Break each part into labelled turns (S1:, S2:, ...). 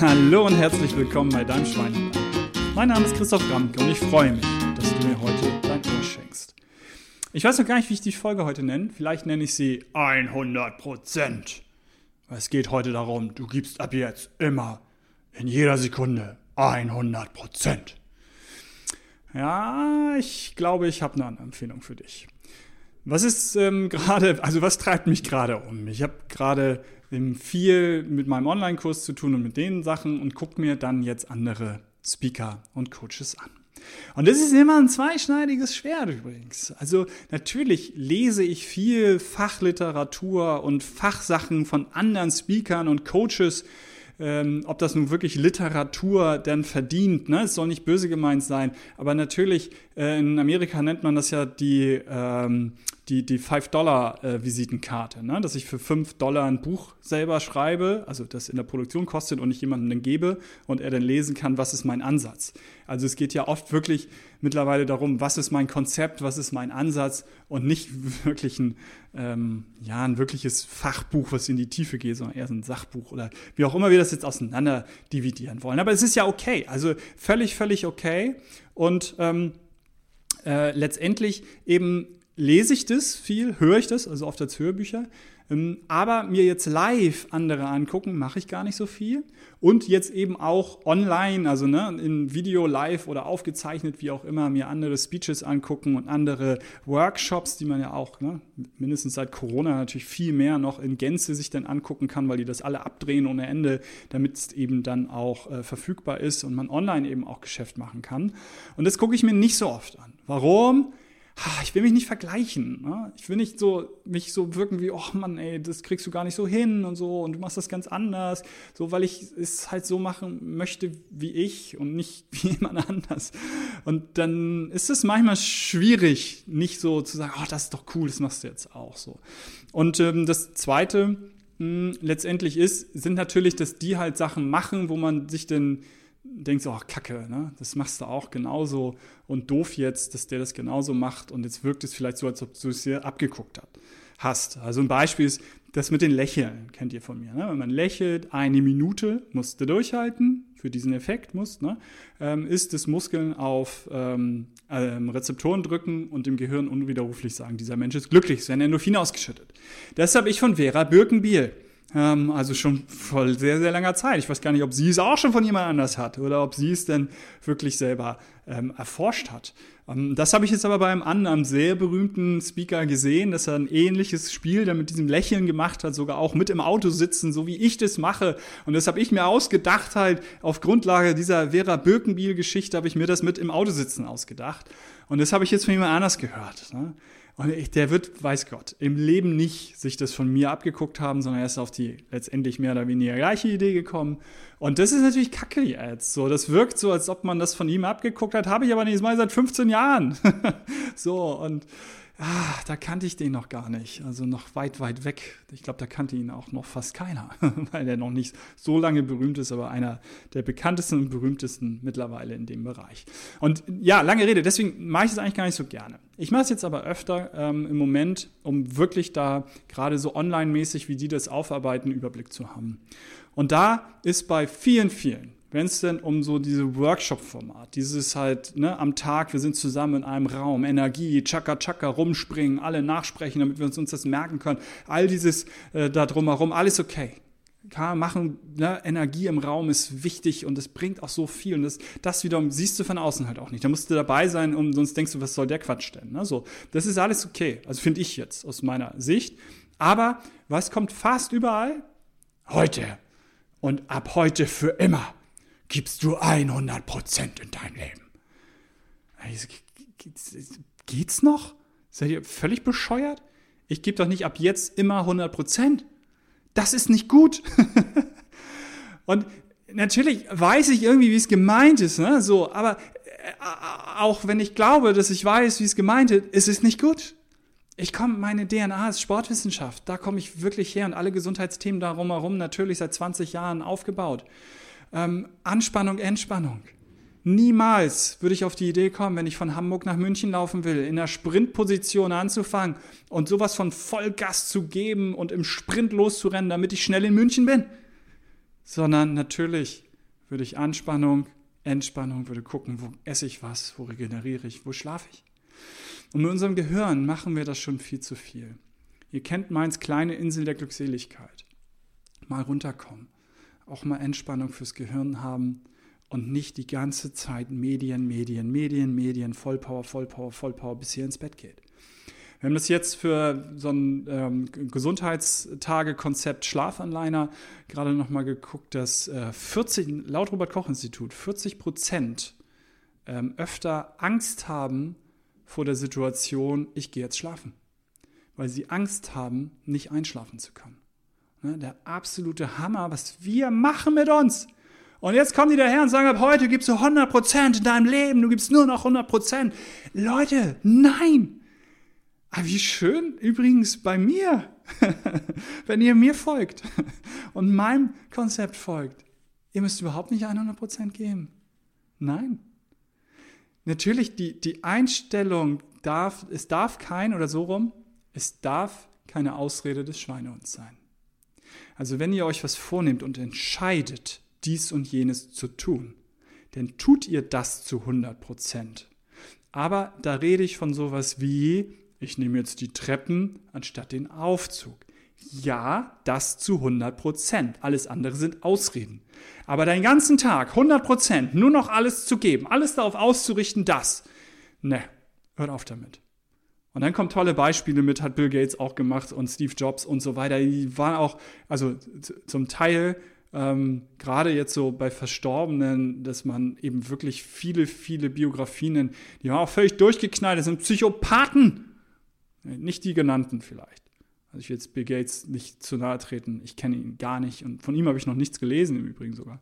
S1: Hallo und herzlich willkommen bei deinem Schwein. Mein Name ist Christoph Ramke und ich freue mich, dass du mir heute dein Ohr schenkst. Ich weiß noch gar nicht, wie ich die Folge heute nenne. Vielleicht nenne ich sie 100% Es geht heute darum, du gibst ab jetzt immer, in jeder Sekunde 100% Ja, ich glaube, ich habe eine Empfehlung für dich. Was ist ähm, gerade, also was treibt mich gerade um? Ich habe gerade viel mit meinem Online-Kurs zu tun und mit den Sachen und gucke mir dann jetzt andere Speaker und Coaches an. Und das ist immer ein zweischneidiges Schwert übrigens. Also natürlich lese ich viel Fachliteratur und Fachsachen von anderen Speakern und Coaches, ähm, ob das nun wirklich Literatur denn verdient. Ne? Es soll nicht böse gemeint sein, aber natürlich, äh, in Amerika nennt man das ja die, ähm, die, die 5-Dollar-Visitenkarte, ne? dass ich für 5 Dollar ein Buch selber schreibe, also das in der Produktion kostet und ich jemandem dann gebe und er dann lesen kann, was ist mein Ansatz. Also es geht ja oft wirklich mittlerweile darum, was ist mein Konzept, was ist mein Ansatz und nicht wirklich ein, ähm, ja, ein wirkliches Fachbuch, was in die Tiefe geht, sondern eher so ein Sachbuch oder wie auch immer wir das jetzt auseinander dividieren wollen. Aber es ist ja okay, also völlig, völlig okay und ähm, äh, letztendlich eben lese ich das viel, höre ich das, also oft als Hörbücher. Ähm, aber mir jetzt live andere angucken, mache ich gar nicht so viel. Und jetzt eben auch online, also ne, in Video, live oder aufgezeichnet, wie auch immer, mir andere Speeches angucken und andere Workshops, die man ja auch ne, mindestens seit Corona natürlich viel mehr noch in Gänze sich dann angucken kann, weil die das alle abdrehen ohne Ende, damit es eben dann auch äh, verfügbar ist und man online eben auch Geschäft machen kann. Und das gucke ich mir nicht so oft an. Warum? Ich will mich nicht vergleichen. Ne? Ich will nicht so mich so wirken wie, oh Mann, ey, das kriegst du gar nicht so hin und so und du machst das ganz anders, so weil ich es halt so machen möchte wie ich und nicht wie jemand anders. Und dann ist es manchmal schwierig, nicht so zu sagen, oh, das ist doch cool, das machst du jetzt auch so. Und ähm, das Zweite mh, hm, letztendlich ist, sind natürlich, dass die halt Sachen machen, wo man sich dann denkst, oh Kacke, ne? das machst du auch genauso und doof jetzt, dass der das genauso macht und jetzt wirkt es vielleicht so, als ob du es dir abgeguckt hast. Also ein Beispiel ist das mit den Lächeln, kennt ihr von mir. Ne? Wenn man lächelt, eine Minute musst du durchhalten, für diesen Effekt musst, ne? ähm, ist das Muskeln auf ähm, ähm, Rezeptoren drücken und dem Gehirn unwiderruflich sagen, dieser Mensch ist glücklich, es werden Endorphine ausgeschüttet. Das habe ich von Vera Birkenbiel. Ähm, also schon vor sehr, sehr langer Zeit. Ich weiß gar nicht, ob sie es auch schon von jemand anders hat oder ob sie es denn wirklich selber ähm, erforscht hat. Ähm, das habe ich jetzt aber bei einem anderen sehr berühmten Speaker gesehen, dass er ein ähnliches Spiel dann mit diesem Lächeln gemacht hat, sogar auch mit im Auto sitzen, so wie ich das mache. Und das habe ich mir ausgedacht halt auf Grundlage dieser Vera Birkenbiel-Geschichte habe ich mir das mit im Auto sitzen ausgedacht. Und das habe ich jetzt von jemand anders gehört. Ne? Und ich, der wird, weiß Gott, im Leben nicht sich das von mir abgeguckt haben, sondern er ist auf die letztendlich mehr oder weniger gleiche Idee gekommen. Und das ist natürlich kacke jetzt. So, das wirkt so, als ob man das von ihm abgeguckt hat, habe ich aber nicht mal seit 15 Jahren. so, und ah, da kannte ich den noch gar nicht. Also noch weit, weit weg. Ich glaube, da kannte ihn auch noch fast keiner, weil er noch nicht so lange berühmt ist, aber einer der bekanntesten und berühmtesten mittlerweile in dem Bereich. Und ja, lange Rede, deswegen mache ich es eigentlich gar nicht so gerne. Ich mache es jetzt aber öfter ähm, im Moment, um wirklich da gerade so online-mäßig, wie die das aufarbeiten, Überblick zu haben. Und da ist bei vielen, vielen wenn es denn um so diese Workshop-Format, dieses halt ne, am Tag, wir sind zusammen in einem Raum, Energie, Chaka Chaka, rumspringen, alle nachsprechen, damit wir uns, uns das merken können, all dieses äh, da drumherum, alles okay. Kann machen, ne, Energie im Raum ist wichtig und es bringt auch so viel und das, das wiederum siehst du von außen halt auch nicht. Da musst du dabei sein und sonst denkst du, was soll der Quatsch denn? Ne? So, das ist alles okay, also finde ich jetzt aus meiner Sicht. Aber was kommt fast überall? Heute und ab heute für immer gibst du 100 Prozent in dein Leben. Geht's noch? Seid ihr völlig bescheuert? Ich gebe doch nicht ab jetzt immer 100 Prozent. Das ist nicht gut. Und natürlich weiß ich irgendwie, wie es gemeint ist, ne? So, aber äh, auch wenn ich glaube, dass ich weiß, wie es gemeint ist, ist es nicht gut. Ich komme, meine DNA ist Sportwissenschaft. Da komme ich wirklich her und alle Gesundheitsthemen darum herum natürlich seit 20 Jahren aufgebaut ähm, Anspannung, Entspannung. Niemals würde ich auf die Idee kommen, wenn ich von Hamburg nach München laufen will, in der Sprintposition anzufangen und sowas von Vollgas zu geben und im Sprint loszurennen, damit ich schnell in München bin. Sondern natürlich würde ich Anspannung, Entspannung, würde gucken, wo esse ich was, wo regeneriere ich, wo schlafe ich. Und mit unserem Gehirn machen wir das schon viel zu viel. Ihr kennt meins kleine Insel der Glückseligkeit. Mal runterkommen, auch mal Entspannung fürs Gehirn haben und nicht die ganze Zeit Medien, Medien, Medien, Medien, Vollpower, Vollpower, Vollpower, bis ihr ins Bett geht. Wir haben das jetzt für so ein ähm, Gesundheitstage-Konzept Schlafanliner gerade nochmal geguckt, dass äh, 40, laut Robert-Koch-Institut, 40 Prozent ähm, öfter Angst haben vor der Situation, ich gehe jetzt schlafen. Weil sie Angst haben, nicht einschlafen zu können. Ne, der absolute Hammer, was wir machen mit uns. Und jetzt kommen die daher und sagen, ab heute gibst du 100% in deinem Leben, du gibst nur noch 100%. Leute, nein! Ah, wie schön übrigens bei mir, wenn ihr mir folgt und meinem Konzept folgt. Ihr müsst überhaupt nicht 100% geben. Nein. Natürlich, die, die Einstellung darf, es darf kein, oder so rum, es darf keine Ausrede des Schweinehunds sein. Also wenn ihr euch was vornehmt und entscheidet, dies und jenes zu tun, dann tut ihr das zu 100% Aber da rede ich von sowas wie, ich nehme jetzt die Treppen anstatt den Aufzug. Ja, das zu 100 Prozent. Alles andere sind Ausreden. Aber deinen ganzen Tag 100 Prozent nur noch alles zu geben, alles darauf auszurichten, das. Ne, hört auf damit. Und dann kommen tolle Beispiele mit, hat Bill Gates auch gemacht und Steve Jobs und so weiter. Die waren auch, also zum Teil ähm, gerade jetzt so bei Verstorbenen, dass man eben wirklich viele, viele Biografien, die waren auch völlig durchgeknallt, das sind Psychopathen. Nicht die genannten vielleicht. Also ich will jetzt Bill Gates nicht zu nahe treten. Ich kenne ihn gar nicht und von ihm habe ich noch nichts gelesen im Übrigen sogar.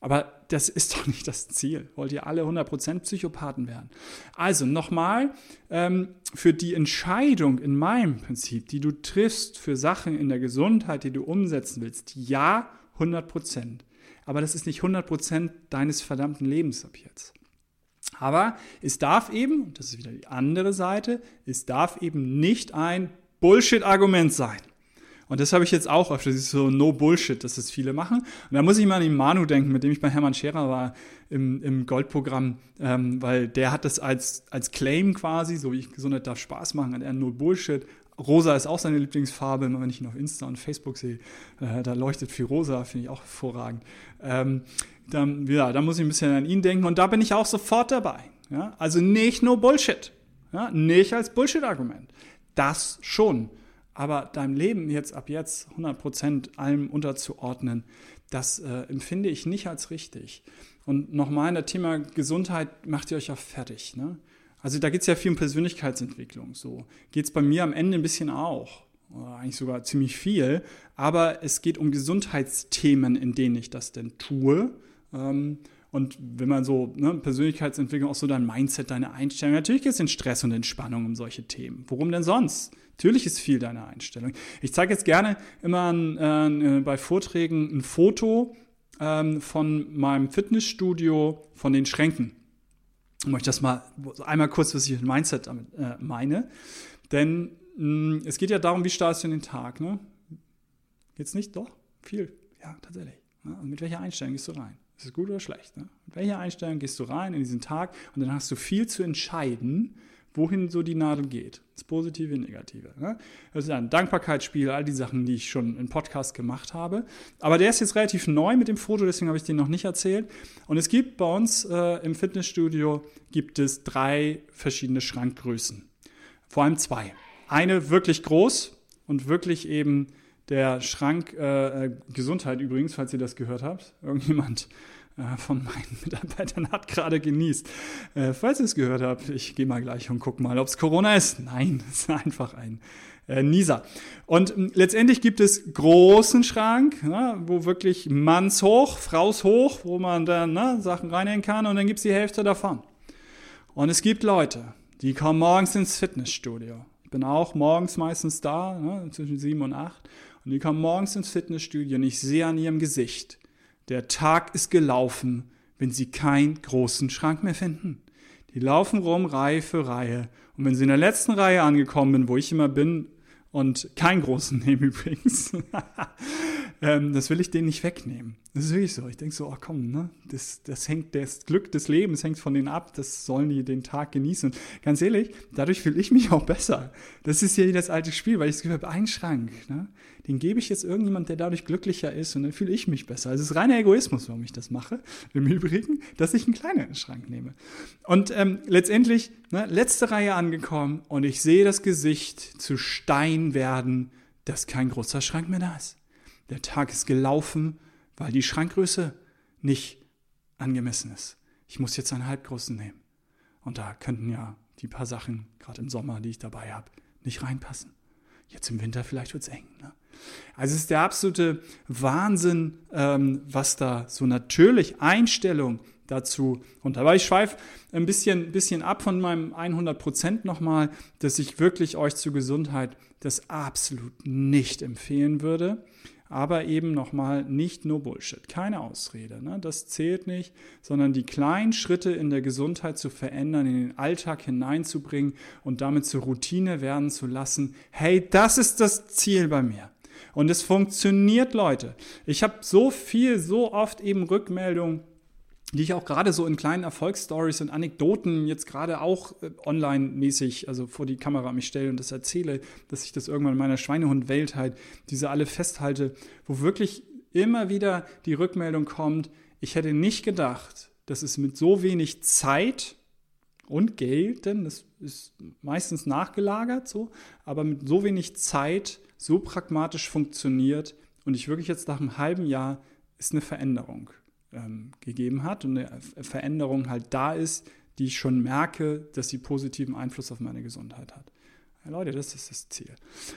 S1: Aber das ist doch nicht das Ziel. Wollt ihr alle 100% Psychopathen werden? Also nochmal, ähm, für die Entscheidung in meinem Prinzip, die du triffst für Sachen in der Gesundheit, die du umsetzen willst, ja, 100%. Aber das ist nicht 100% deines verdammten Lebens ab jetzt. Aber es darf eben, und das ist wieder die andere Seite, es darf eben nicht ein Bullshit-Argument sein. Und das habe ich jetzt auch öfter, das ist so No Bullshit, dass das viele machen. Und da muss ich mal an den Manu denken, mit dem ich bei Hermann Scherer war im, im Goldprogramm, ähm, weil der hat das als, als Claim quasi, so wie ich Gesundheit darf Spaß machen, hat er No Bullshit. Rosa ist auch seine Lieblingsfarbe, wenn ich ihn auf Insta und Facebook sehe. Äh, da leuchtet viel rosa, finde ich auch hervorragend. Ähm, dann, ja, da muss ich ein bisschen an ihn denken und da bin ich auch sofort dabei. Ja? Also nicht nur Bullshit. Ja? Nicht als Bullshit-Argument. Das schon. Aber deinem Leben jetzt ab jetzt 100% allem unterzuordnen, das äh, empfinde ich nicht als richtig. Und nochmal, das Thema Gesundheit macht ihr euch ja fertig. Ne? Also da geht es ja viel um Persönlichkeitsentwicklung. So geht es bei mir am Ende ein bisschen auch. Oder eigentlich sogar ziemlich viel. Aber es geht um Gesundheitsthemen, in denen ich das denn tue. Ähm, und wenn man so ne, Persönlichkeitsentwicklung, auch so dein Mindset, deine Einstellung, natürlich geht es in Stress und Entspannung um solche Themen. Worum denn sonst? Natürlich ist viel deine Einstellung. Ich zeige jetzt gerne immer äh, bei Vorträgen ein Foto ähm, von meinem Fitnessstudio von den Schränken. Ich möchte das mal einmal kurz, was ich mit Mindset damit äh, meine. Denn mh, es geht ja darum, wie startest du in den Tag. Ne? Geht's nicht? Doch, viel. Ja, tatsächlich. Ja, und mit welcher Einstellung gehst du rein? Ist es gut oder schlecht? Ne? Mit welcher Einstellung gehst du rein in diesen Tag und dann hast du viel zu entscheiden, wohin so die Nadel geht. Das Positive, Negative. Ne? Das ist ein Dankbarkeitsspiel, all die Sachen, die ich schon im Podcast gemacht habe. Aber der ist jetzt relativ neu mit dem Foto, deswegen habe ich den noch nicht erzählt. Und es gibt bei uns äh, im Fitnessstudio gibt es drei verschiedene Schrankgrößen. Vor allem zwei. Eine wirklich groß und wirklich eben der Schrank äh, äh, Gesundheit übrigens, falls ihr das gehört habt. Irgendjemand äh, von meinen Mitarbeitern hat gerade genießt. Äh, falls ihr es gehört habt, ich gehe mal gleich und gucke mal, ob es Corona ist. Nein, es ist einfach ein äh, Nieser. Und ähm, letztendlich gibt es großen Schrank, ja, wo wirklich mannshoch, fraushoch, wo man dann ne, Sachen reinhängen kann und dann gibt es die Hälfte davon. Und es gibt Leute, die kommen morgens ins Fitnessstudio. Ich bin auch morgens meistens da, ne, zwischen sieben und acht. Und die kommen morgens ins Fitnessstudio und ich sehe an ihrem Gesicht, der Tag ist gelaufen, wenn sie keinen großen Schrank mehr finden. Die laufen rum Reihe für Reihe. Und wenn sie in der letzten Reihe angekommen sind, wo ich immer bin, und keinen großen nehme übrigens, ähm, das will ich denen nicht wegnehmen. Das ist wirklich so. Ich denke so, oh komm, ne? das, das hängt, das Glück des Lebens hängt von denen ab, das sollen die den Tag genießen. Und ganz ehrlich, dadurch fühle ich mich auch besser. Das ist ja das alte Spiel, weil ich das Gefühl habe, ein Schrank, ne? den gebe ich jetzt irgendjemand, der dadurch glücklicher ist und dann fühle ich mich besser. Also es ist reiner Egoismus, warum ich das mache. Im Übrigen, dass ich einen kleineren Schrank nehme. Und ähm, letztendlich, ne, letzte Reihe angekommen und ich sehe das Gesicht zu Stein werden, dass kein großer Schrank mehr da ist. Der Tag ist gelaufen, weil die Schrankgröße nicht angemessen ist. Ich muss jetzt einen halbgroßen nehmen. Und da könnten ja die paar Sachen, gerade im Sommer, die ich dabei habe, nicht reinpassen. Jetzt im Winter vielleicht wird es eng. Ne? Also es ist der absolute Wahnsinn, ähm, was da so natürlich Einstellung dazu. Und dabei ich schweife ein bisschen, bisschen ab von meinem 100 Prozent nochmal, dass ich wirklich euch zur Gesundheit das absolut nicht empfehlen würde. Aber eben nochmal nicht nur Bullshit, keine Ausrede. Ne? Das zählt nicht, sondern die kleinen Schritte in der Gesundheit zu verändern, in den Alltag hineinzubringen und damit zur Routine werden zu lassen. Hey, das ist das Ziel bei mir. Und es funktioniert, Leute. Ich habe so viel, so oft eben Rückmeldungen die ich auch gerade so in kleinen Erfolgsstories und Anekdoten jetzt gerade auch äh, online-mäßig, also vor die Kamera mich stelle und das erzähle, dass ich das irgendwann in meiner Schweinehund-Welt halt, diese alle festhalte, wo wirklich immer wieder die Rückmeldung kommt, ich hätte nicht gedacht, dass es mit so wenig Zeit und Geld, denn das ist meistens nachgelagert so, aber mit so wenig Zeit so pragmatisch funktioniert und ich wirklich jetzt nach einem halben Jahr ist eine Veränderung ähm, gegeben hat und eine Veränderung halt da ist, die ich schon merke, dass sie positiven Einfluss auf meine Gesundheit hat. Ja, Leute, das ist das Ziel.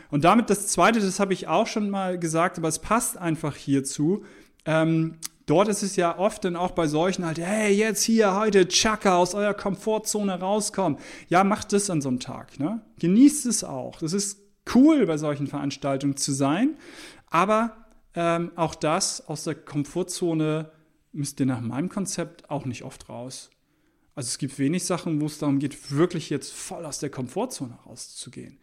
S1: Und damit das Zweite, das habe ich auch schon mal gesagt, aber es passt einfach hierzu. Ähm, dort ist es ja oft dann auch bei solchen halt, hey, jetzt hier heute Chaka aus eurer Komfortzone rauskommen. Ja, macht das an so einem Tag. Ne? Genießt es auch. Das ist cool, bei solchen Veranstaltungen zu sein. Aber ähm, auch das aus der Komfortzone müsst ihr nach meinem Konzept auch nicht oft raus. Also es gibt wenig Sachen, wo es darum geht, wirklich jetzt voll aus der Komfortzone rauszugehen.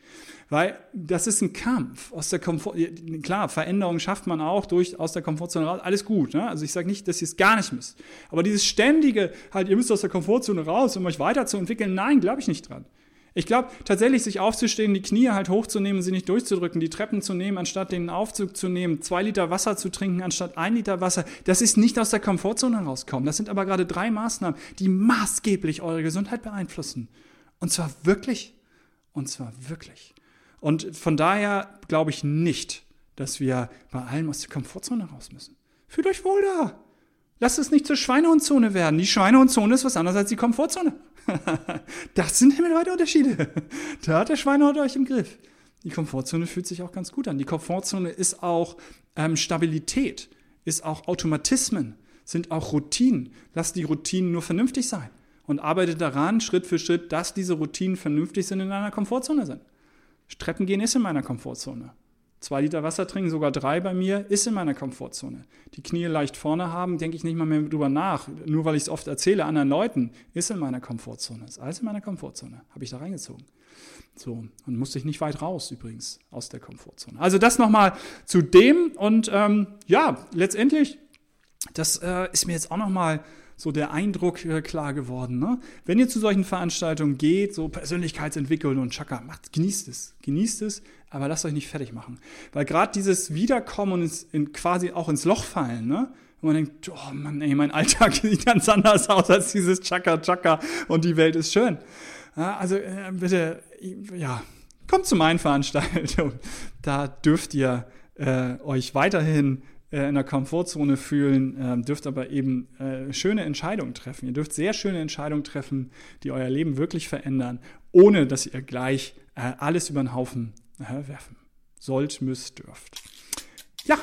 S1: Weil das ist ein Kampf. Aus der Komfort Klar, Veränderungen schafft man auch durch aus der Komfortzone raus. Alles gut. Ne? Also ich sage nicht, dass ihr es gar nicht müsst. Aber dieses ständige, halt, ihr müsst aus der Komfortzone raus, um euch weiterzuentwickeln, nein, glaube ich nicht dran. Ich glaube, tatsächlich sich aufzustehen, die Knie halt hochzunehmen, sie nicht durchzudrücken, die Treppen zu nehmen, anstatt den Aufzug zu nehmen, zwei Liter Wasser zu trinken, anstatt ein Liter Wasser, das ist nicht aus der Komfortzone herauskommen. Das sind aber gerade drei Maßnahmen, die maßgeblich eure Gesundheit beeinflussen. Und zwar wirklich. Und zwar wirklich. Und von daher glaube ich nicht, dass wir bei allem aus der Komfortzone raus müssen. Fühlt euch wohl da. Lasst es nicht zur Schweinehundzone werden. Die Schweinehundzone ist was anderes als die Komfortzone. das sind himmelweite Unterschiede. Da hat der Schweinehund euch im Griff. Die Komfortzone fühlt sich auch ganz gut an. Die Komfortzone ist auch ähm, Stabilität, ist auch Automatismen, sind auch Routinen. Lasst die Routinen nur vernünftig sein und arbeitet daran, Schritt für Schritt, dass diese Routinen vernünftig sind in einer Komfortzone sind. Treppen gehen ist in meiner Komfortzone. Zwei Liter Wasser trinken, sogar drei bei mir, ist in meiner Komfortzone. Die Knie leicht vorne haben, denke ich nicht mal mehr drüber nach. Nur weil ich es oft erzähle anderen Leuten, ist in meiner Komfortzone. Ist alles in meiner Komfortzone. Habe ich da reingezogen. So, und musste ich nicht weit raus übrigens aus der Komfortzone. Also das nochmal zu dem und ähm, ja, letztendlich, das äh, ist mir jetzt auch nochmal so der Eindruck äh, klar geworden. Ne? Wenn ihr zu solchen Veranstaltungen geht, so Persönlichkeitsentwickeln und Chaka, macht, genießt es, genießt es, aber lasst euch nicht fertig machen. Weil gerade dieses Wiederkommen und in, quasi auch ins Loch fallen, ne? Und man denkt, oh Mann, ey, mein Alltag sieht ganz anders aus als dieses Chaka Chaka und die Welt ist schön. Ja, also äh, bitte, ja, kommt zu meinen Veranstaltungen. Da dürft ihr äh, euch weiterhin äh, in der Komfortzone fühlen, äh, dürft aber eben äh, schöne Entscheidungen treffen. Ihr dürft sehr schöne Entscheidungen treffen, die euer Leben wirklich verändern, ohne dass ihr gleich äh, alles über den Haufen werfen sollt, müsst, dürft. Ja,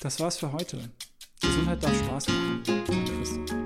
S1: das war's für heute. Gesundheit darf Spaß machen.